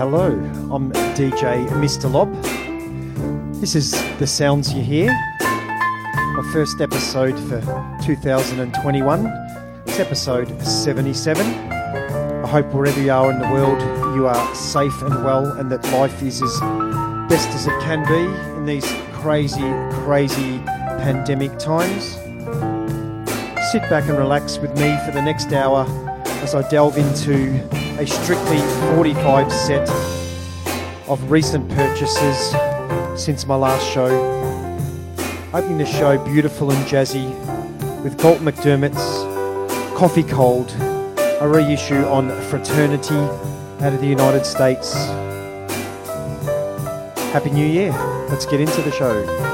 Hello, I'm DJ Mr. Lob. This is the sounds you hear. My first episode for 2021. It's episode 77. I hope wherever you are in the world, you are safe and well, and that life is as best as it can be in these crazy, crazy pandemic times. Sit back and relax with me for the next hour as I delve into a strictly 45 set of recent purchases since my last show. Opening the show beautiful and jazzy with Galt MacDermot's Coffee Cold, a reissue on fraternity out of the United States. Happy New Year. Let's get into the show.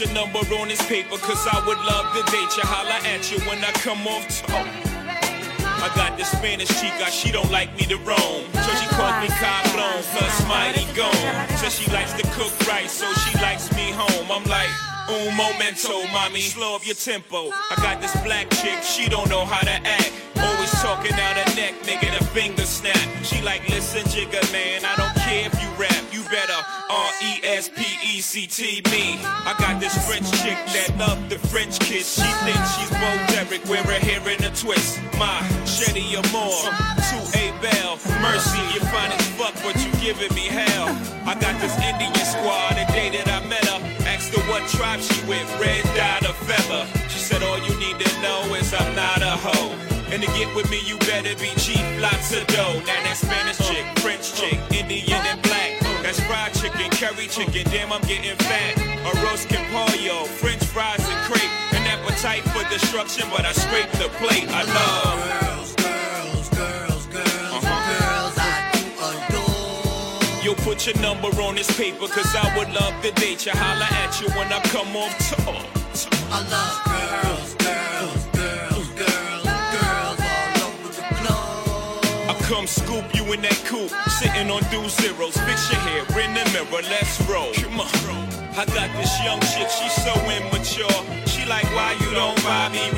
Your number on this paper, cause I would love to date you. Holla at you when I come off top. I got this Spanish chica, she don't like me to roam. So she calls me Cablon, plus mighty gone. Says she likes to cook right, so she likes me home. I'm like, un momento, mommy, slow up your tempo. I got this black chick, she don't know how to act. Always talking out her neck, making a finger snap. She like, listen, jigger man, I don't care if you rap, you better Me. I got this French chick that love the French kiss. She thinks she's Bo Derek, wear her hair in a twist. My Shetty Amore, to A Bell. Mercy, you fine as fuck, but you giving me hell. I got this Indian squad the day that I met her. Asked her what tribe she with, red dot or feather. She said, all you need to know is I'm not a hoe. And to get with me, you better be cheap, lots of dough. Now that Spanish chick, French chick, Indian and black. That's fried chicken, curry chicken, damn, I'm getting fat. A roast can pollo, French fries and crepe. An appetite for destruction, but I scrape the plate. I love. Girls, girls, girls, girls, Uh-huh. girls I do adore. Yo, put your number on this paper, cause I would love to date you. Holla at you when I come off tour. I love girls, girls, come scoop you in that coupe, sitting on two zeros. Fix your hair in the mirror, let's roll. Come on. I got this young chick, she's so immature. She like, why you don't buy me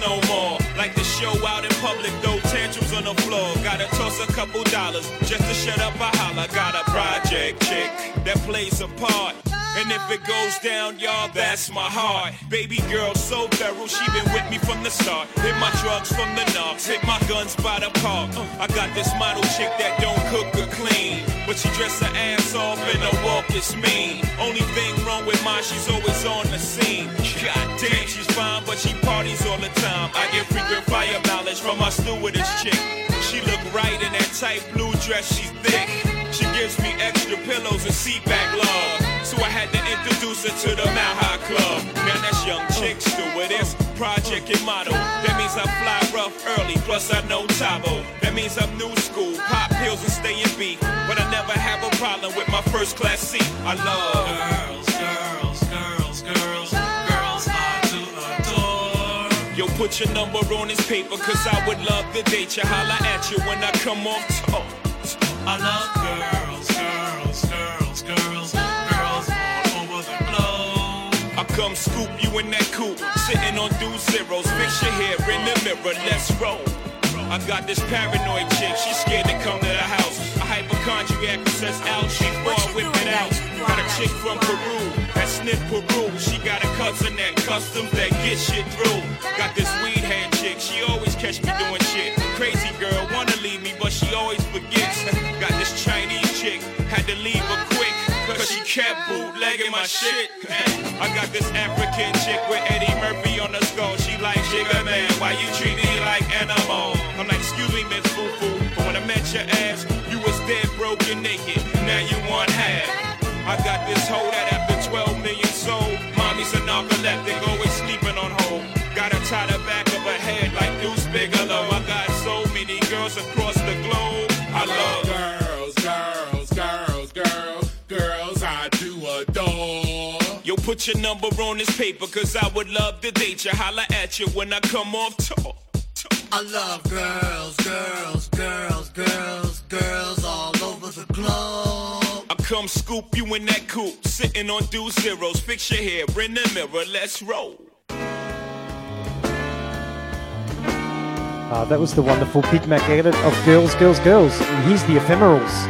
No more? Like to show out in public, though tantrums on the floor. Gotta toss a couple dollars just to shut up a holler. Got a project chick that plays a part. And if it goes down, y'all, that's my heart. Baby girl, so thorough, she been with me from the start. Hit my drugs from the knocks, hit my guns by the park. I got this model chick that don't cook or clean. But she dress her ass off and her walk is mean. Only thing wrong with mine, she's always on the scene. God damn, she's fine, but she parties all the time. I get frequent fire mileage from my stewardess chick. She look right in that tight blue dress, she's thick. She gives me extra pillows and seat back love. So I had to introduce her to the Mount High Club. Now that's young chick stewardess, project and model. That means I fly rough early, plus I know Tabo. That means I'm new school, pop pills and stay in beat. But I never have a problem with my first class seat. I love girls, girls, put your number on this paper, cause I would love to date you. Holla at you when I come off top. I love girls, girls, girls, girls, girls all over the globe. I come scoop you in that coupe, sitting on do zeros. Fix your hair in the mirror, let's roll. I got this paranoid chick, she's scared to come to the house. A hypochondriac says What fall whip it out. Got a chick from Peru, that snip Peru. She got a cousin that customs that get shit through. Got this weed head chick, she always catch me doing shit. Crazy girl, wanna leave me, but she always forgets. Got this Chinese chick, had to leave her quick. Cause she kept bootlegging my shit. I got this African chick with Eddie Murphy on the skull. She like, Jigga man, why you treat me like animal? I'm like, broken, naked. Now you want half. I got this hoe that after 12 million sold, mommy's a narcoleptic, always sleeping on hold. Got her tie the back of her head like Deuce Bigalow. I got so many girls across the globe. I love Girls, girls, girls, girls, girls I do adore. Yo, put your number on this paper, cause I would love to date you. Holla at you when I come off tour. I love girls, girls, girls, girls, girls all over the globe. I come scoop you in that coupe, sitting on do zeros. Fix your hair in the mirror, let's roll. Uh, that was the wonderful Big Mac edit of Girls, Girls, Girls. And here's the ephemerals.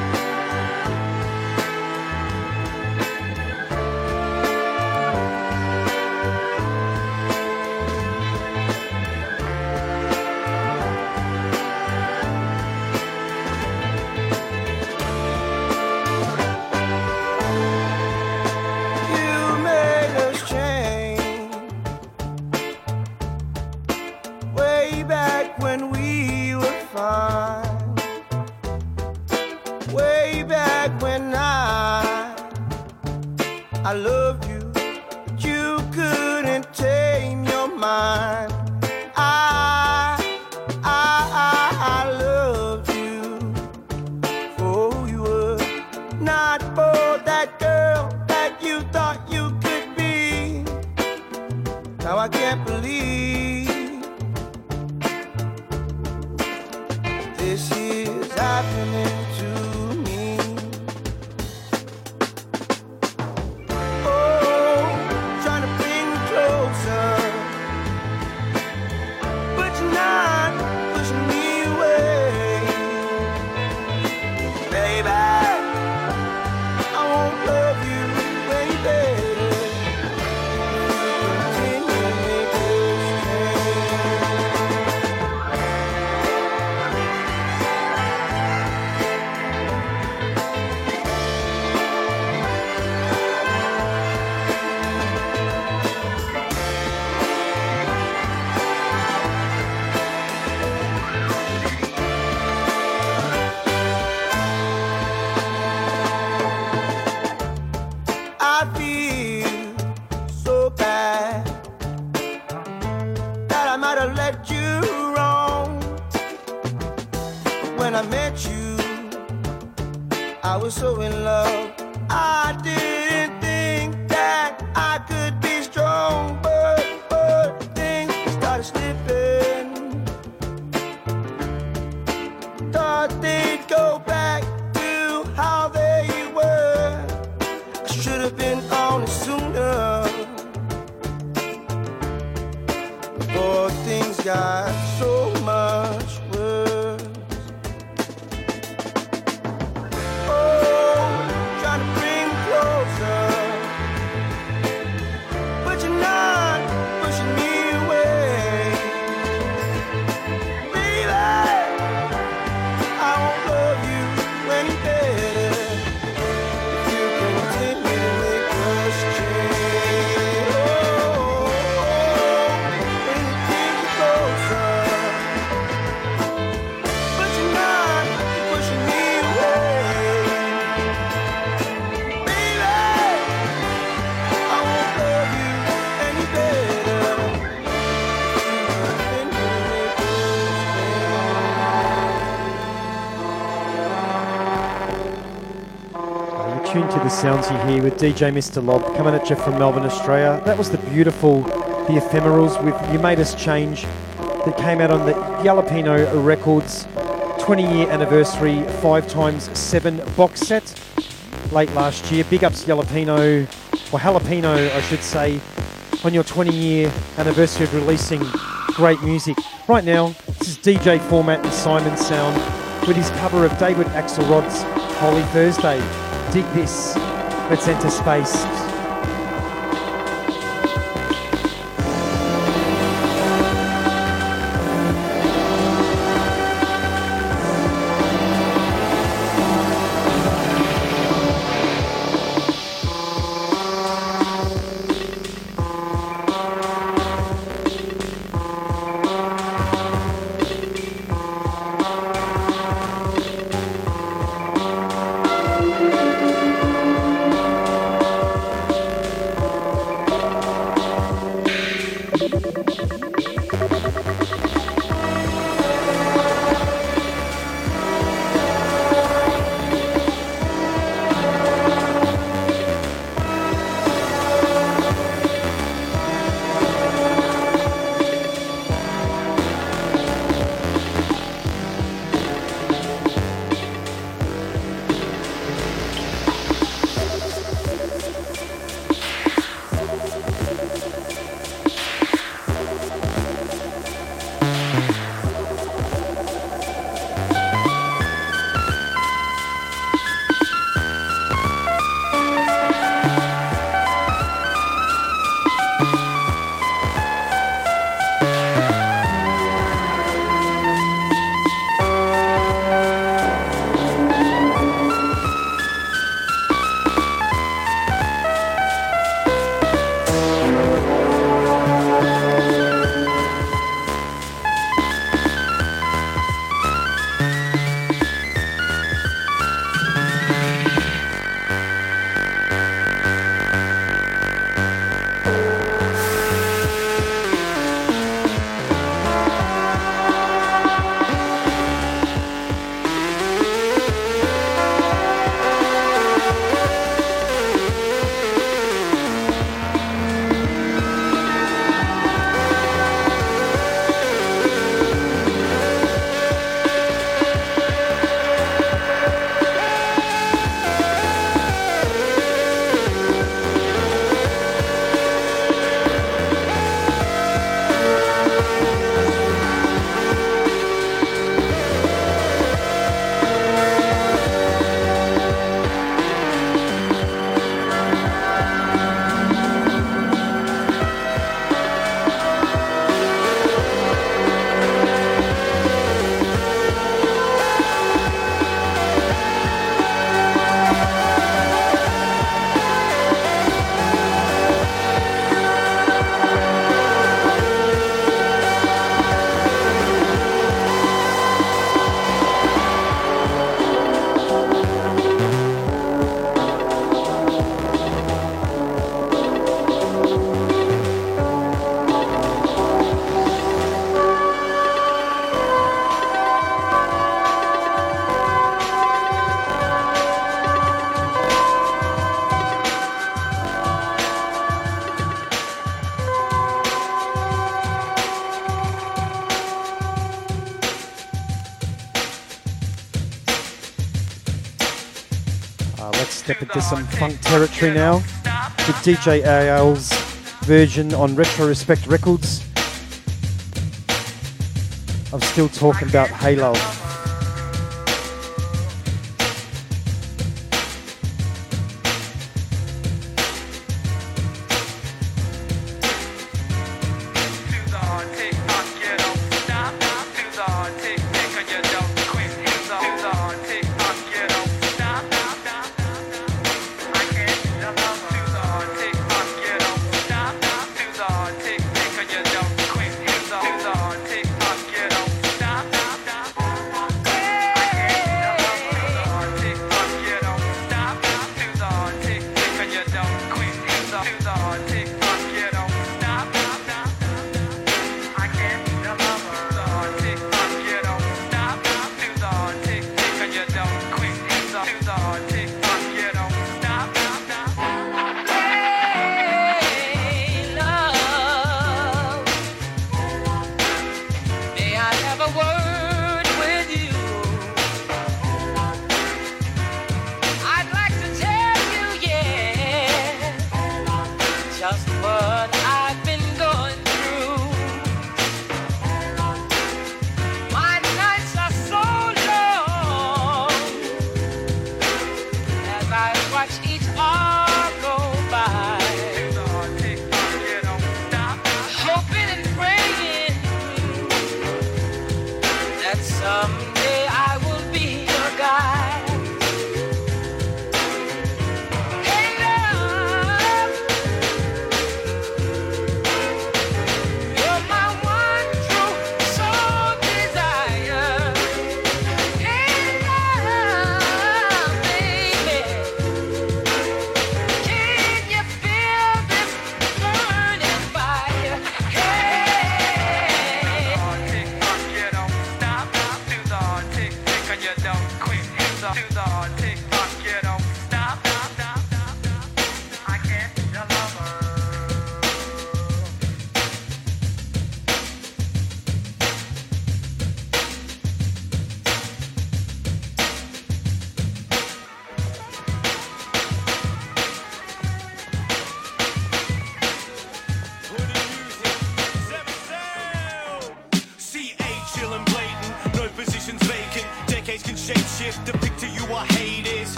To the sounds you hear with DJ Mr. Lob coming at you from Melbourne, Australia. That was the beautiful The Ephemerals with You Made Us Change that came out on the Jalapeno Records 20 year anniversary 5 times 7 box set late last year. Big ups Jalapeno, or Jalapeno, I should say, on your 20 year anniversary of releasing great music. Right now, this is DJ Format and Simon Sound with his cover of David Axelrod's Holy Thursday. Dig this. Let's enter space. Territory now with DJ AL's version on Retro Respect Records. I'm still talking about Halo.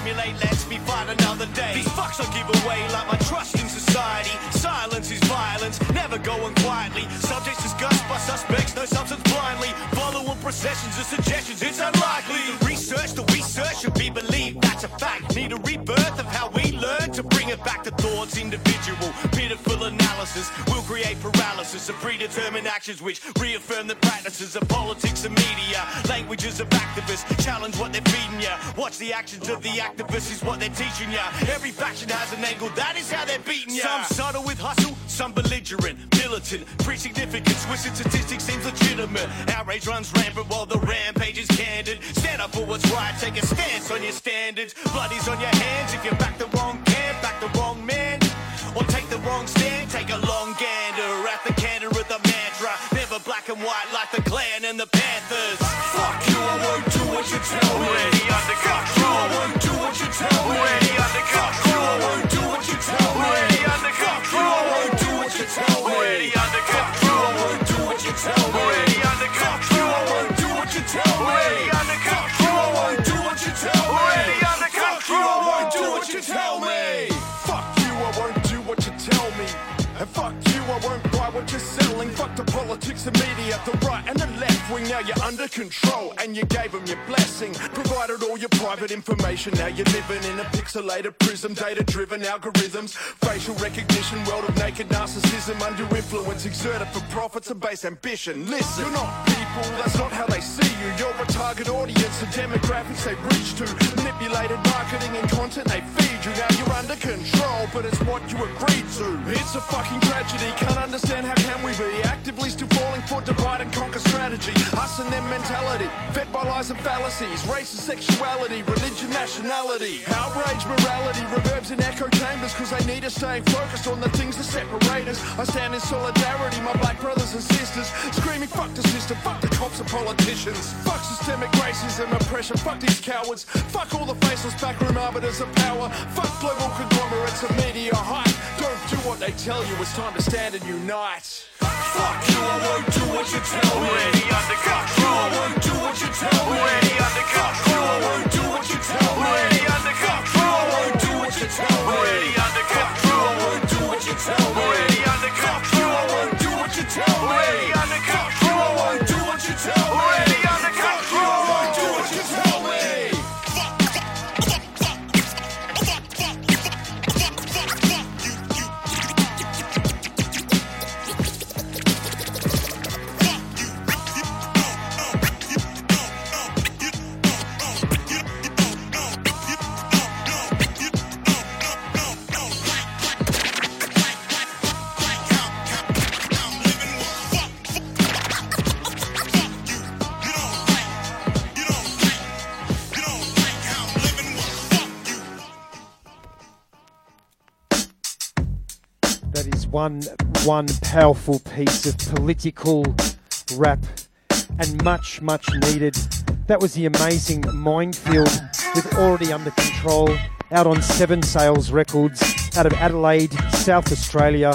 Formulate lets me fight another day. These fucks I give away like my trust in society. Silence is violence, never going quietly. Subjects discussed by suspects, no substance blindly. Following processions of suggestions, it's unlikely. The research, the research should be believed, that's a fact. Need a rebirth of how we learn to bring it back to thoughts individual. Pitiful analysis will create paralysis of predetermined actions which reaffirm the practices of politics and media. Languages of activists challenge what ya. Watch the actions of the activists is what they're teaching ya. Every faction has an angle, that is how they're beating ya. Some subtle with hustle, some belligerent, militant, preach significance, twisted statistics seems legitimate. Outrage runs rampant while the rampage is candid. Stand up for what's right, take a stance on your standards. Bloodies on your under control and you gave them your blessing. Provided all your private information. Now you're living in a pixelated prism, data driven algorithms. Facial recognition, world of naked narcissism. Under influence exerted for profits and base ambition. Listen, you're not people, that's not how they see you. You're a target audience, the demographics they reach to. Manipulated marketing and content they feed you. Now you're under control, but it's what you agreed to. It's a fucking tragedy, can't understand how can we be actively still falling for divide and conquer strategy. Us and them mentality, fed by lies and fallacies, race and sexuality, religion, nationality. Outrage, morality, reverbs in echo chambers, cause they need us staying focused on the things that separate us. I stand in solidarity, my black brothers and sisters, screaming fuck the system, fuck the cops and politicians, fuck systemic racism, oppression, fuck these cowards, fuck all the faceless backroom arbiters of power, fuck global conglomerates of media hype. Don't what they tell you, it's time to stand and unite. Fuck you, I won't do what you tell me. Ready undercut. Fuck you, I won't do what you tell me. Ready undercut. Fuck you, I won't do what you tell me. Ready undercut. Fuck you, I won't do what you tell me. Ready undercut. Fuck you, I won't do what you tell me. Ready undercut. Fuck you, I won't do what you tell me. Ready undercut. Fuck one one powerful piece of political rap and much much needed. That was the amazing Minefield with already under control out on Seven Sales Records out of Adelaide, South Australia,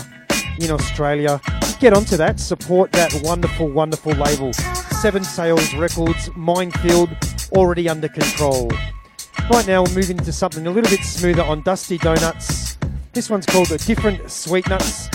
in Australia. Get onto that, support that wonderful, wonderful label. Seven Sales Records, Minefield, already under control. Right now, we're moving to something a little bit smoother on Dusty Donuts. This one's called Different Sweet Nuts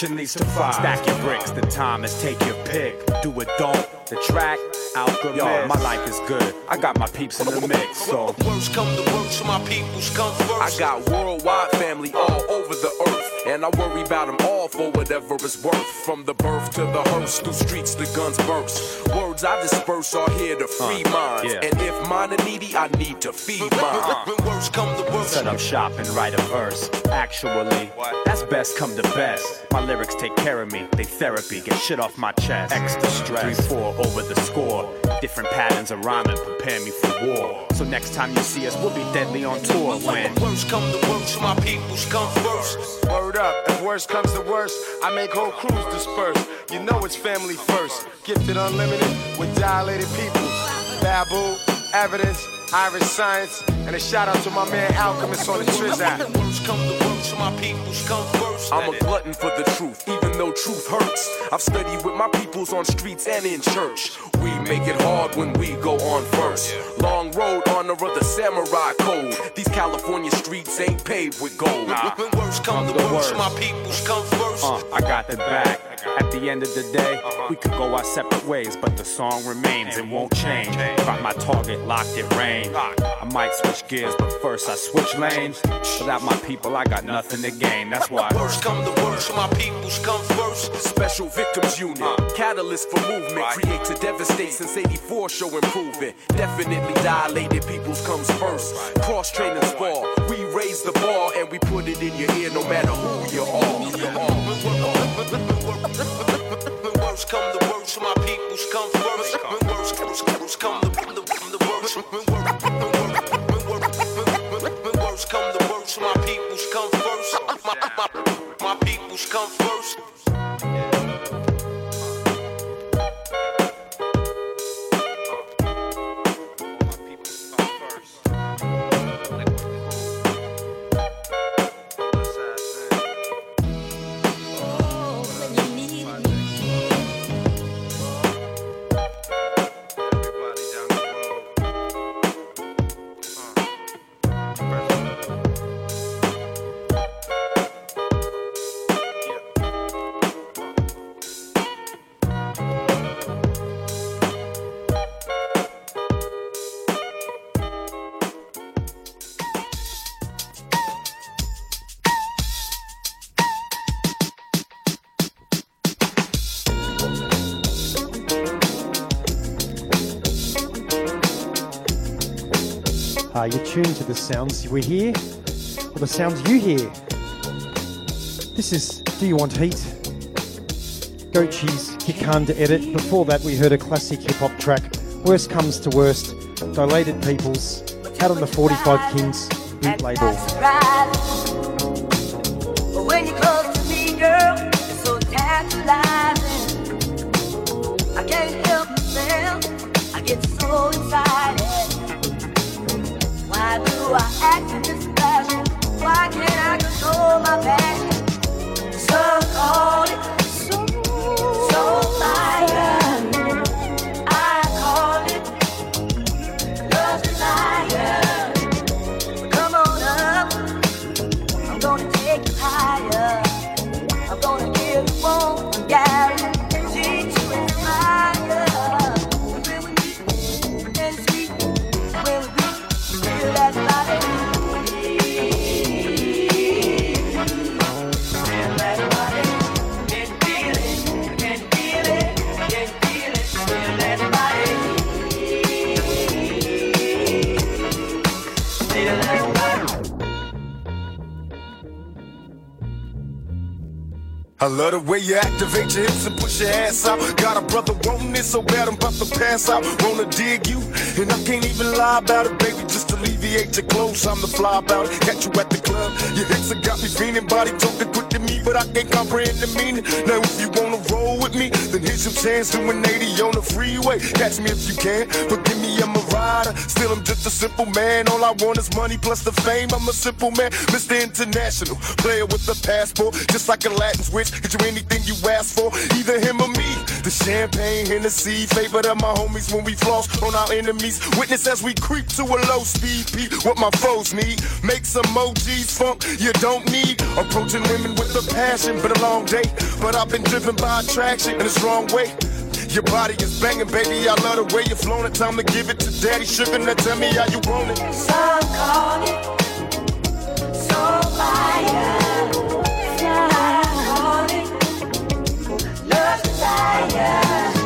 where friction leads to fire. Stack your bricks, the time is take your pick. Do it, don't. The track, alchemist. Yo, my life is good. I got my peeps in the mix, so. Worst come the worst, my peoples come first. I got worldwide family all over the earth, and I worry about them all for whatever it's worth. From the birth to the hearse, through streets the guns burst. Words I disperse are here to free minds, yeah. and if mine are needy, I need to feed mine. When worst come the worst. Set up shop and write a verse. Actually, that's best come to best. My lyrics take care of me, they therapy, get shit off my chest. Extra stress, 3 4 over the score. Different patterns of rhyming prepare me for war. So next time you see us, we'll be deadly on tour when. Worst come the worst, my peoples come first. Word up, if worst comes to worst, I make whole crews disperse. You know it's family first. Gifted unlimited with dilated peoples. Babu, evidence, Iriscience, and a shout out to my man Alchemist on the Trizac. Worst come the worst, my peoples come first. I'm a glutton for the truth, even though truth hurts. I've studied with my peoples on streets and in church. We make it hard when we go on first. Long road, honor of the samurai code. These California streets ain't paved with gold. When worst come the the worst, worst. my peoples come first. Uh, I got the back. At the end of the day, we could go our separate ways, but the song remains and won't change. Got my target locked in range. I might switch gears, but first I switch lanes. Without my people, I got nothing to gain. That's why. Worst come the worst, my peoples come first. Special Victims Unit, catalyst for movement, create to devastate since 84 show improvement. Definitely dilated peoples comes first. Cross training spar, we raise the bar and we put it in your ear no matter who you are. Worst come the worst, my peoples come first. When worst, worst come the, the, the worst. When worst, when worst, when worst, come to worst, my peoples come first. My, my, my peoples come first. Tuned to the sounds we hear, or the sounds you hear. This is Do You Want Heat? Gochi's Kikanda edit. Before that, we heard a classic hip hop track, Worst Comes to Worst, Dilated Peoples, out on the 45 Kings beat label. But when you're close to me, girl, it's so tantalizing. I can't help myself. I get so excited. My passion? I love the way you activate your hips and push your ass out. Got a brother wanting it so bad I'm about to pass out. Wanna dig you, and I can't even lie about it, baby. Just alleviate your clothes, I'm the fly about it. Catch you at the club, your hips have got me feeling. Body talking quick to me, but I can't comprehend the meaning. Now if you wanna roll with me, then here's your chance doing 80 on the freeway. Catch me if you can, but Still I'm just a simple man. All I want is money plus the fame. I'm a simple man, Mr. International, player with a passport, just like a Latin switch. Get you anything you ask for, either him or me. The champagne, Hennessy, favorite of my homies when we floss on our enemies. Witness as we creep to a low speed. What my foes need. Make some emojis funk you don't need. Approaching women with a passion, been a long day, but I've been driven by attraction in a strong way. Your body is banging, baby. I love the way you're flowing. It time to give it to daddy. Sugar, now tell me how you want it. Some call it so fire. I call it love desire.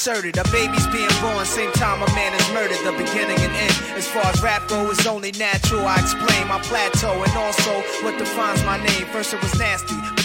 Inserted. A baby's being born, same time a man is murdered. The beginning and end. As far as rap go, it's only natural. I explain my plateau and also what defines my name. First it was nasty,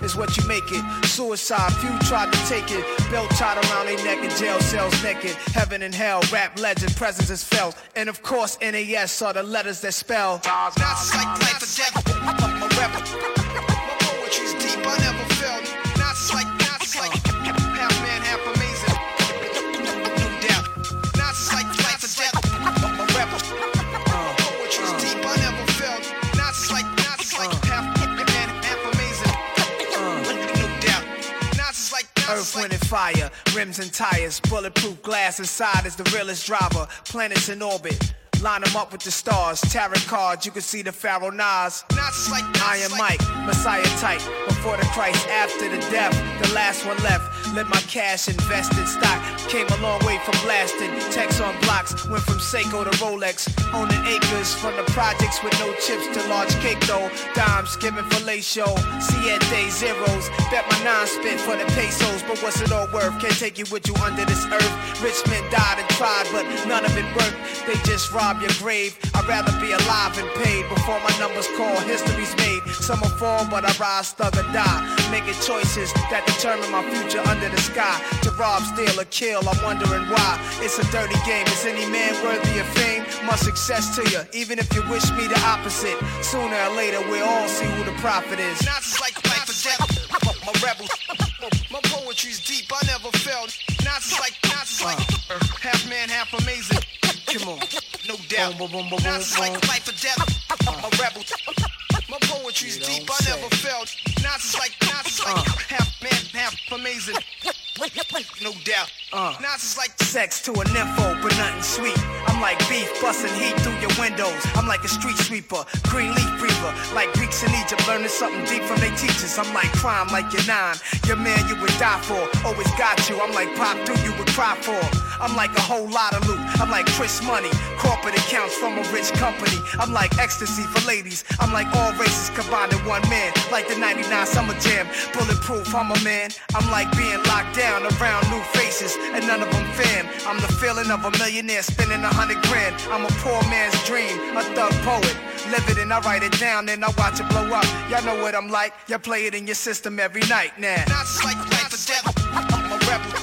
is what you make it. Suicide, few tried to take it. Belt tied around their neck in jail cells naked. Heaven and hell, rap legend, presence is felt. And of course, NAS are the letters that spell. Like life or death. My poetry's deep, I never felt. Earth, wind, and fire, rims and tires, bulletproof glass inside is the realest driver. Planets in orbit. Line them up with the stars, tarot cards, you can see the Pharaoh Nas. Like Iron Mike, Messiah type. Before the Christ, after the death, the last one left. Let my cash invest in stock. Came a long way from blasting. Text on blocks, went from Seiko to Rolex. Owning acres from the projects with no chips to large cake though. Dimes given fellatio. Siete zeros. Bet my nine spit for the pesos. But what's it all worth? Can't take you with you under this earth. Rich men died and tried, but none of it worked. They just rob your grave. I'd rather be alive and paid before my numbers call. History's made. Some will fall, but I rise, thug or die. Making choices that determine my future under the sky. To rob, steal, or kill, I'm wondering why. It's a dirty game. Is any man worthy of fame? Much success to you, even if you wish me the opposite. Sooner or later, we'll all see who the prophet is. Nas is like life or death. My rebel. My poetry's deep, I never felt. Nas is like, Nas is like, half man, half amazing. Come on, no doubt. Nas is like life or death. I'm a rebel. My poetry's deep, I never felt. Nas is like, Nas is like, half man, half amazing. No doubt. Uh. Nas is like sex to a nympho, but nothing sweet. I'm like beef busting heat through your windows. I'm like a street sweeper, green leaf breather. Like Greeks in Egypt, learning something deep from their teachers. I'm like crime, like your nine. Your man you would die for, always got you. I'm like pop through, you would cry for. I'm like a whole lot of loot. I'm like Chris Money, corporate accounts from a rich company. I'm like ecstasy for ladies. I'm like all races combined in one man. Like the 99 Summer Jam, bulletproof. I'm a man. I'm like being locked down around new faces, and none of them fam. I'm the feeling of a millionaire spending a hundred grand. I'm a poor man's dream, a thug poet. Live it and I write it down, and I watch it blow up. Y'all know what I'm like. Y'all play it in your system every night now. Nas is like or death. I'm a rebel.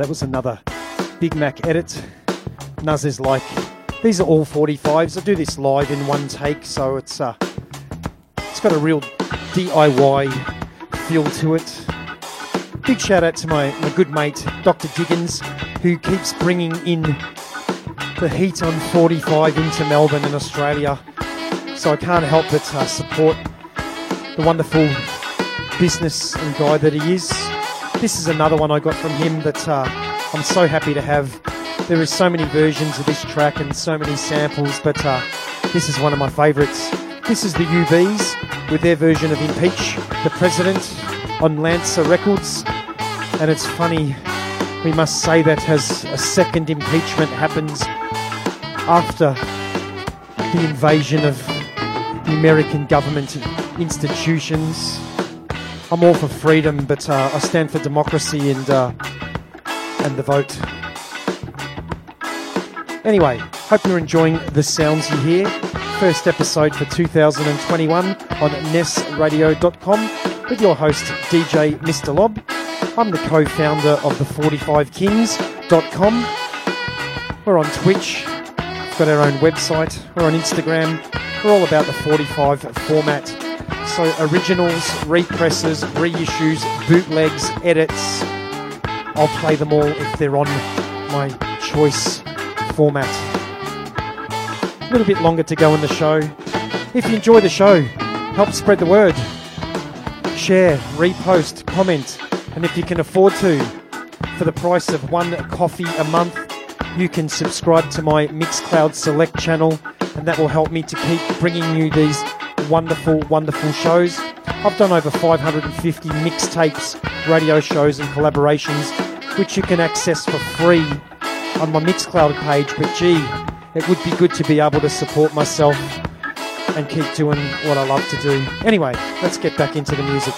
That was another Big Mac edit. Nas is like, these are all 45s. I do this live in one take, so it's uh, it's got a real DIY feel to it. Big shout out to my, my good mate Dr. Diggins, who keeps bringing in the heat on 45 into Melbourne and Australia. So I can't help but uh, support the wonderful business and guy that he is. This is another one I got from him that uh, I'm so happy to have. There is so many versions of this track and so many samples, but uh, this is one of my favourites. This is the UBs with their version of Impeach the President on Lancer Records. And it's funny, we must say that as a second impeachment happens after the invasion of the American government institutions. I'm all for freedom, but uh, I stand for democracy and uh, and the vote. Anyway, hope you're enjoying the sounds you hear. First episode for 2021 on nessradio.com with your host DJ Mr. Lob. I'm the co-founder of the 45kings.com. We're on Twitch. We've got our own website. We're on Instagram. We're all about the 45 format. So originals, represses, reissues, bootlegs, edits. I'll play them all if they're on my choice format. A little bit longer to go in the show. If you enjoy the show, help spread the word. Share, repost, comment, and if you can afford to, For the price of one coffee a month, you can subscribe to my Mixcloud Select channel, and that will help me to keep bringing you these wonderful, wonderful shows. I've done over 550 mixtapes, radio shows, and collaborations, which you can access for free on my Mixcloud page. But gee, it would be good to be able to support myself and keep doing what I love to do. Anyway, let's get back into the music.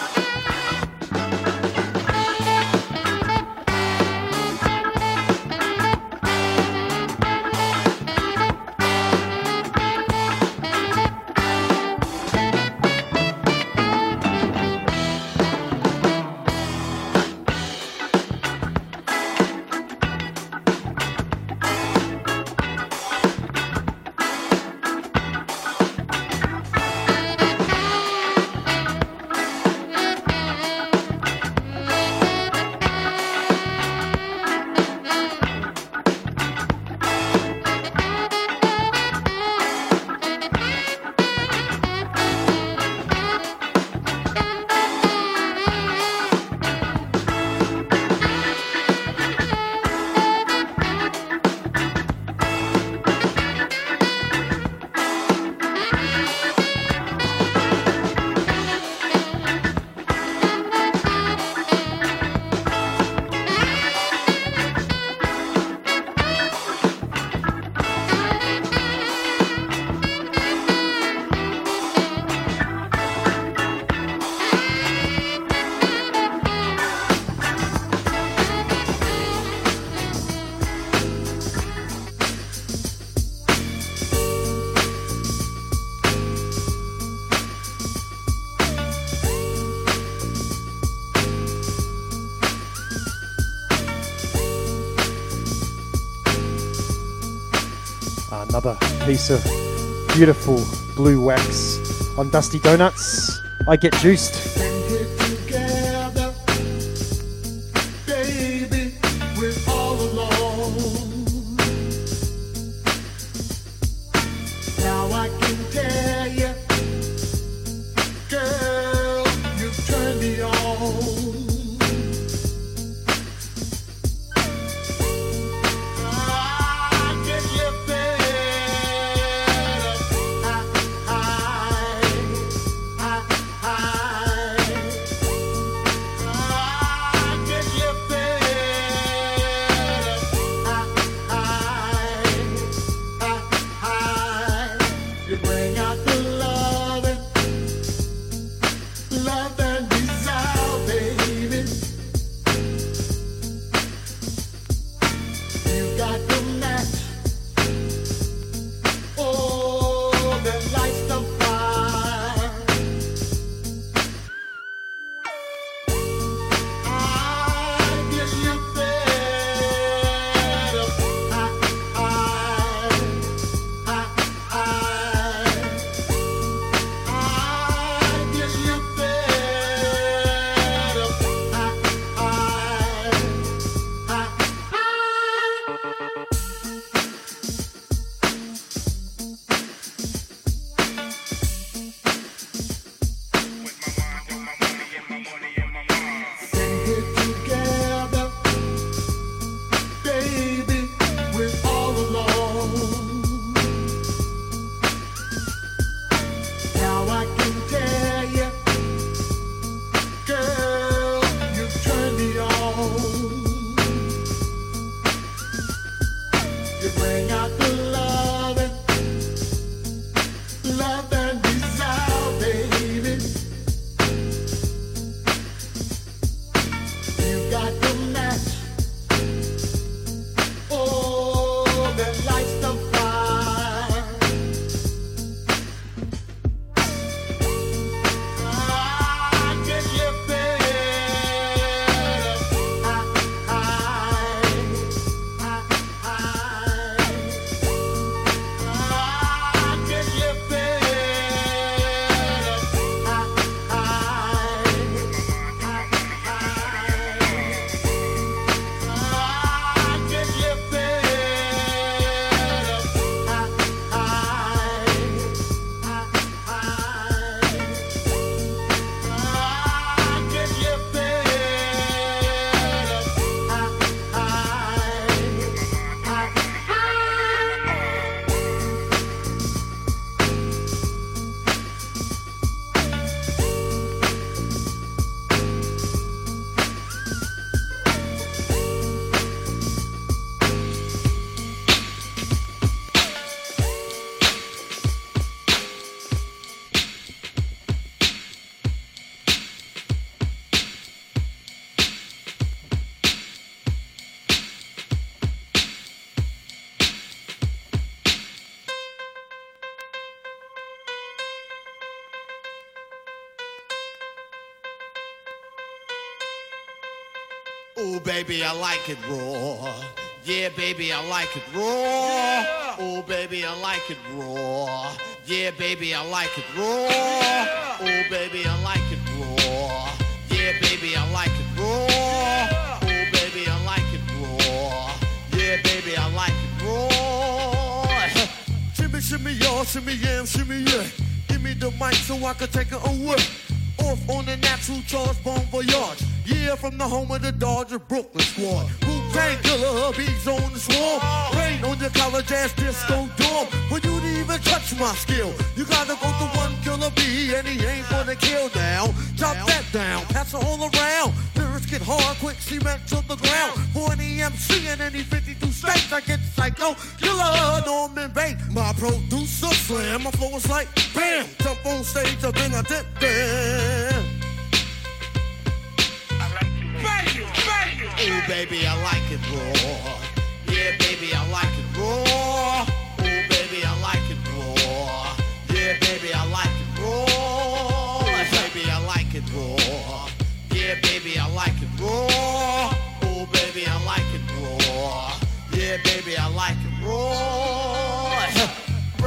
Piece of beautiful blue wax on Dusty Donuts. I get juiced. Baby, I like it raw. Yeah, baby, I like it raw. Oh, baby, I like it raw. Yeah, baby, I like it raw. Oh, baby, I like it raw. Yeah, baby, I like it raw. Oh, baby, I like it raw. Yeah, baby, I like it raw. Shimmy, shimmy, y'all, shimmy, yam, shimmy, yeah. Give me the mic so I can take it away. Off on the natural charge, bon voyage. Yeah, from the home of the Dodger Brooklyn squad. Wu Tang killer, bees on the swarm. Rain on your college ass disco dorm. For you to even touch my skill, you gotta go to one killer bee, and he ain't gonna kill now. Drop that down, pass it all around. Lyrics get hard, quick cement to the ground. For any MC in any 52 states, I get psycho killer Norman Bates. My producer slam, my flow is like bam. Jump on stage, and then a dip there. Ooh, baby, I like it raw. Yeah, baby, I like it raw. Ooh, baby, I like it raw. Yeah, baby, I like it raw. Baby, I like it raw. Yeah, baby, I like it raw. Ooh, baby, I like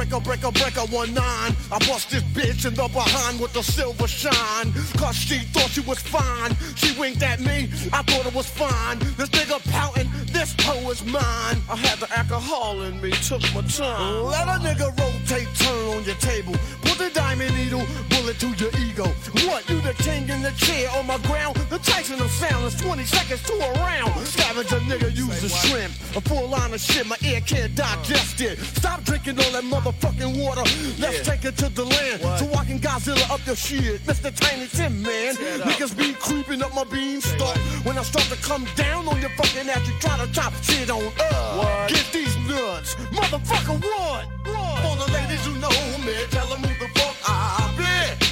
Breaker, breaker, breaker, one nine. I bust this bitch in the behind with the silver shine. Cause she thought she was fine. She winked at me, I thought it was fine. This nigga pouting, this hoe is mine. I had the alcohol in me, took my time. Let a nigga rotate, turn on your table. Put the diamond needle, bullet to your ego. What, you the king in the chair on my ground? The Tyson of sound is 20 seconds to a round. Scavenger nigga use a shrimp. A full line of shit, my ear can't digest it. Stop drinking all that motherfucking water. Let's take it to the land. So I can Godzilla up your shit. Mr. Tiny Tim, man. Niggas be creeping up my beanstalk. When I start to come down on your fucking ass, you try to chop shit on up. Get these nuts. Motherfucker, what? For the ladies who know me, tell them who the fuck I be.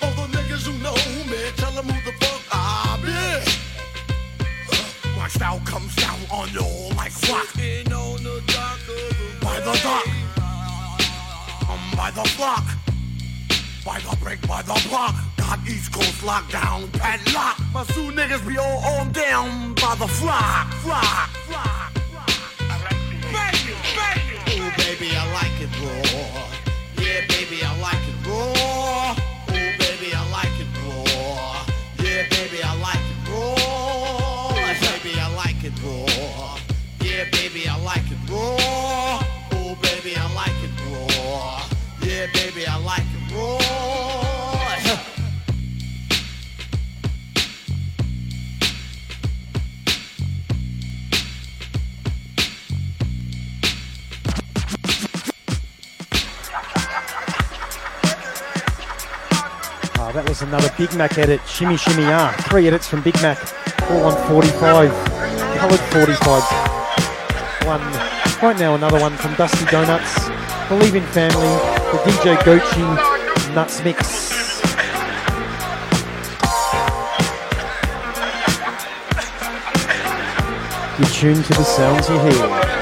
For the niggas who know me, tell them who the fuck I be. Uh, my style comes down on you like rock. By the dock. Um, by the block. By the break, by the block. Got East Coast lockdown, padlock. My two niggas be all on down by the flock, flock, flock. Ooh, baby, I like it raw. Big Mac edit. Shimmy Shimmy Ah. Three edits from Big Mac. All on 45. Coloured 45s. One right now another one from Dusty Donuts. Believe in Family. The DJ Gochi Nuts Mix. You're tuned to the sounds you hear.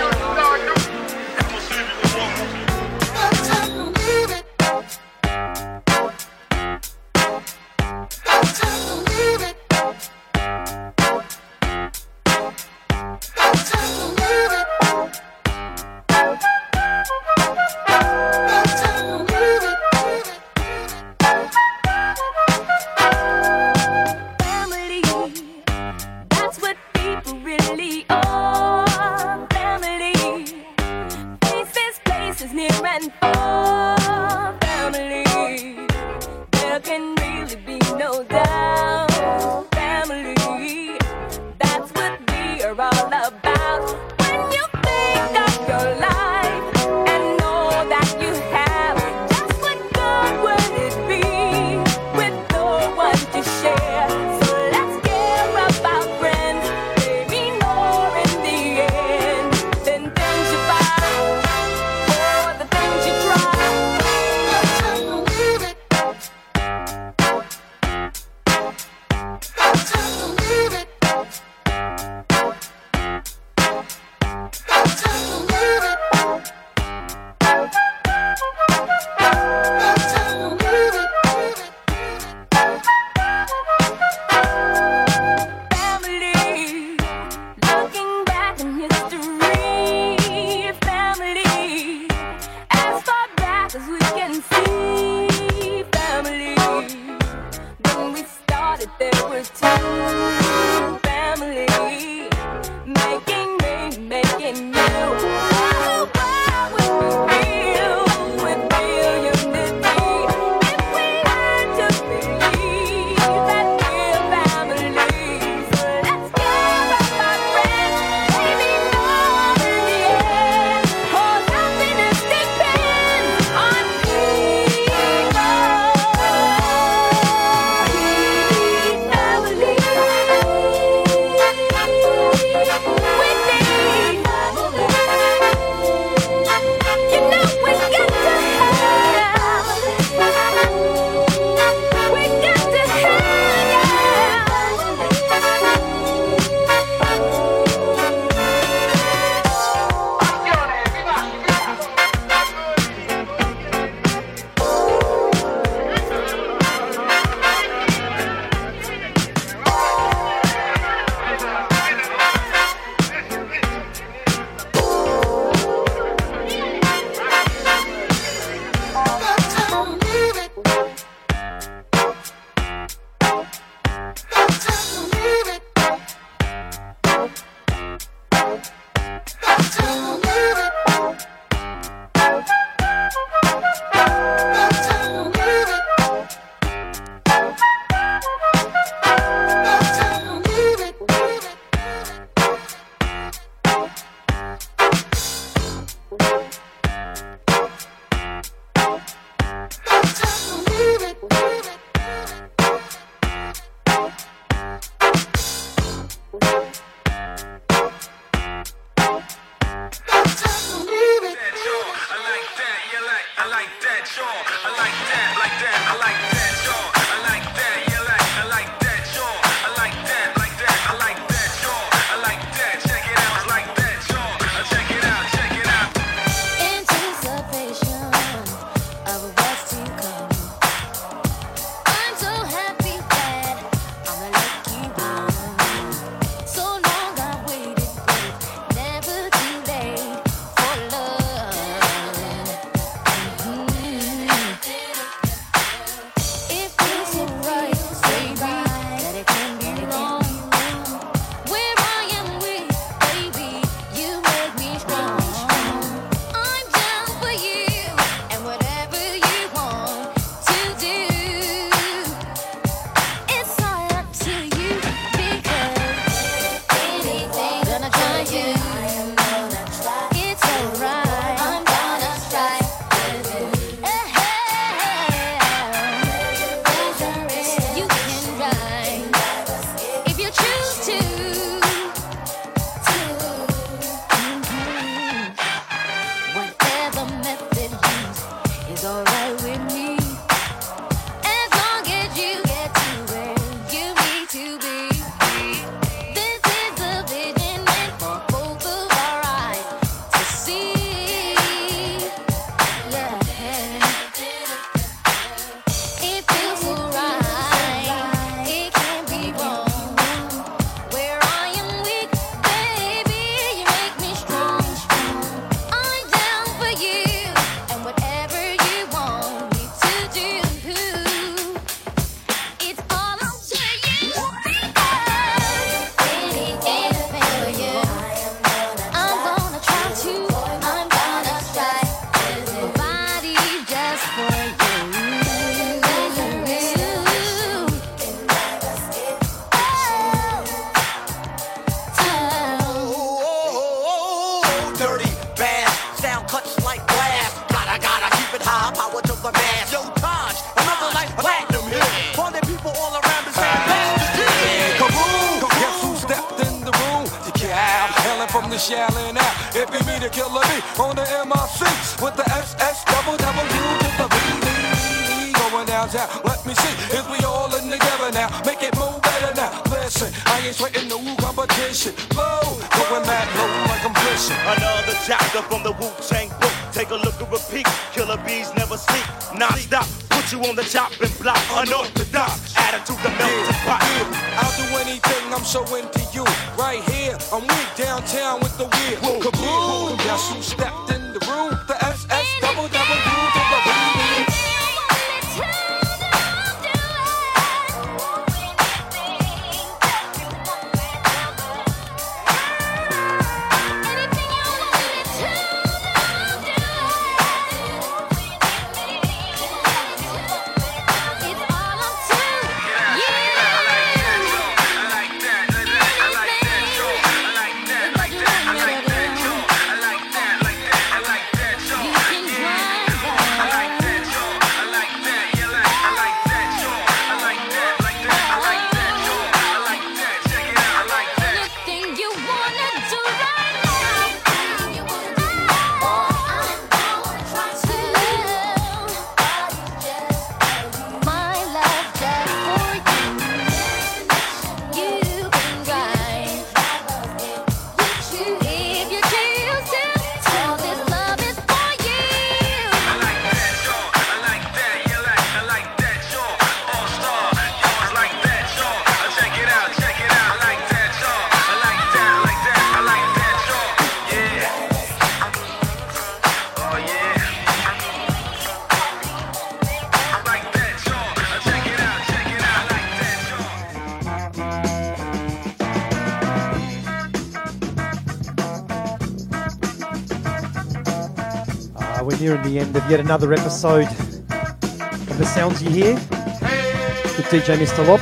Nearing the end of yet another episode of The Sounds You Hear with DJ Mr. Lob.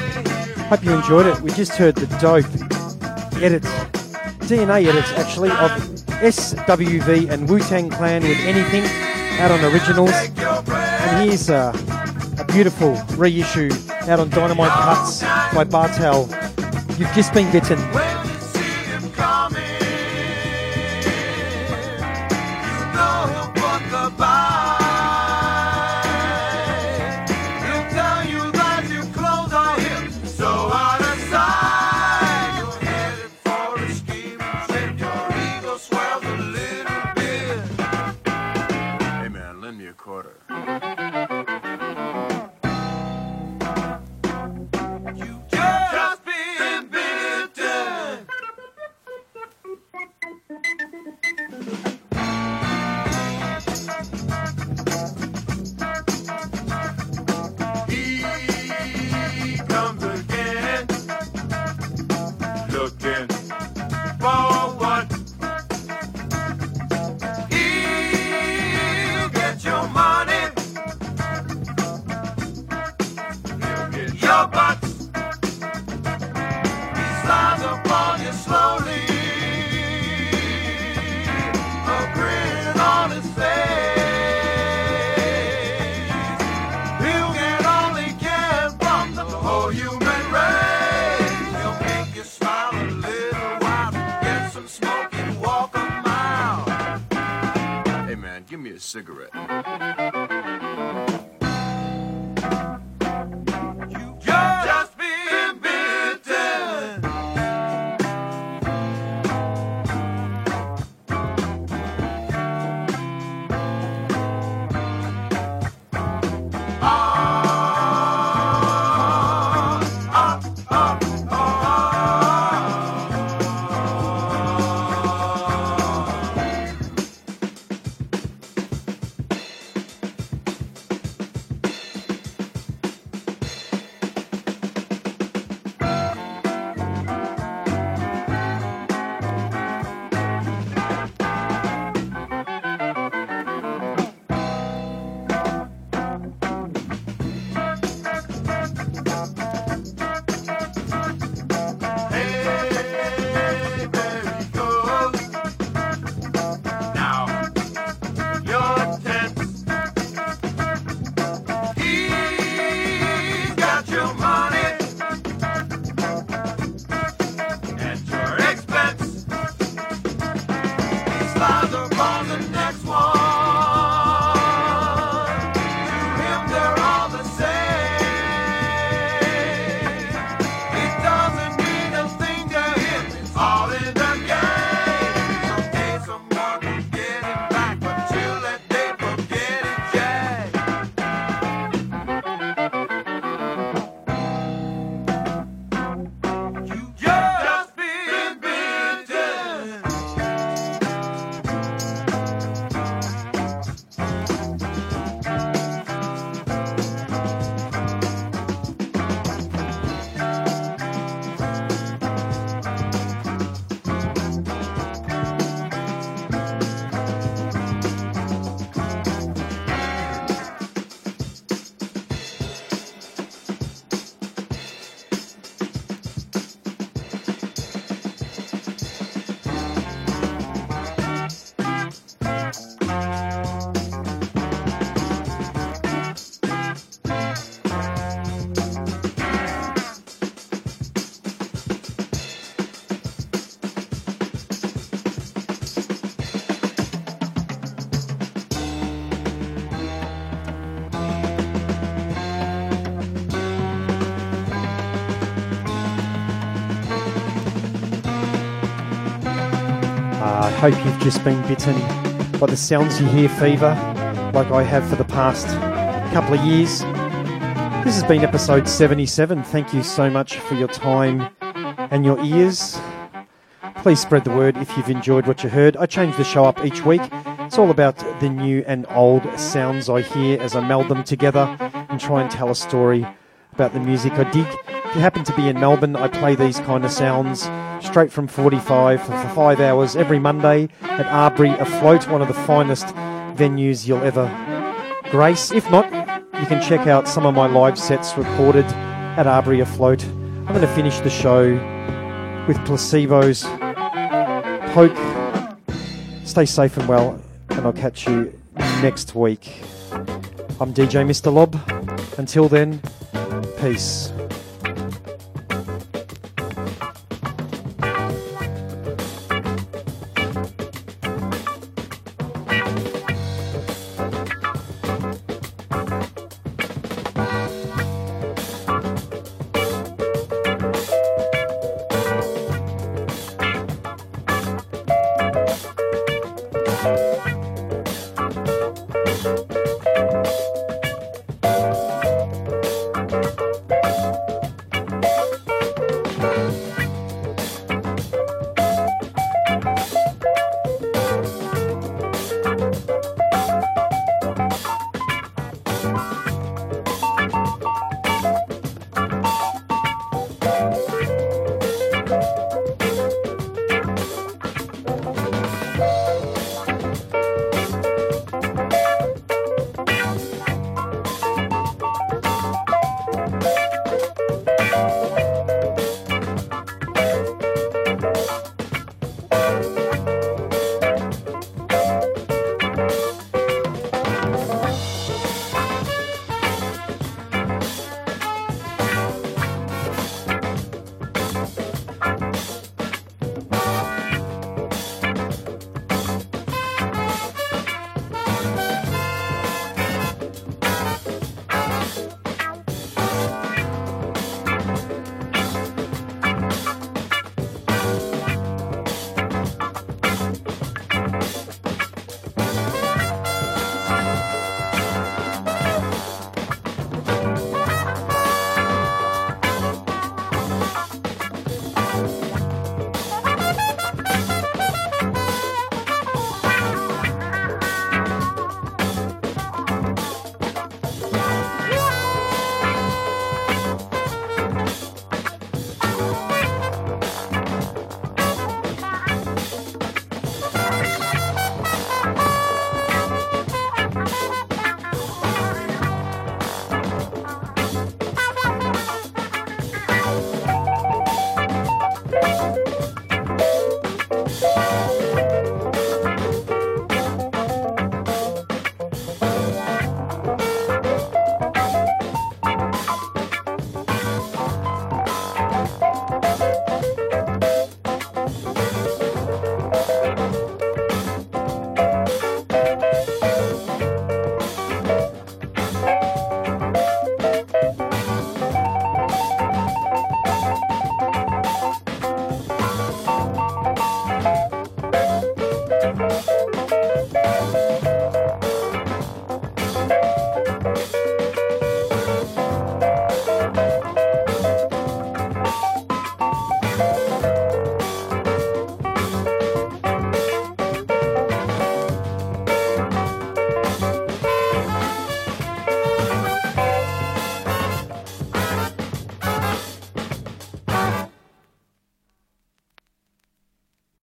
Hope you enjoyed it. We just heard the dope edits, DNA edits actually, of SWV and Wu Tang Clan with Anything out on Originals. And here's a, a beautiful reissue out on Dynamite Cuts by Bartel. You've just been bitten. Just been bitten by the sounds you hear fever, like I have for the past couple of years. This has been episode 77. Thank you so much for your time and your ears. Please spread the word if you've enjoyed what you heard. I change the show up each week. It's all about the new and old sounds I hear as I meld them together and try and tell a story about the music I dig. If you happen to be in Melbourne, I play these kind of sounds straight from 45 for five hours every Monday at Arbory Afloat, one of the finest venues you'll ever grace. If not, you can check out some of my live sets recorded at Arbory Afloat. I'm going to finish the show with Placebo's Poke. Stay safe and well, and I'll catch you next week. I'm DJ Mr. Lob. Until then, peace.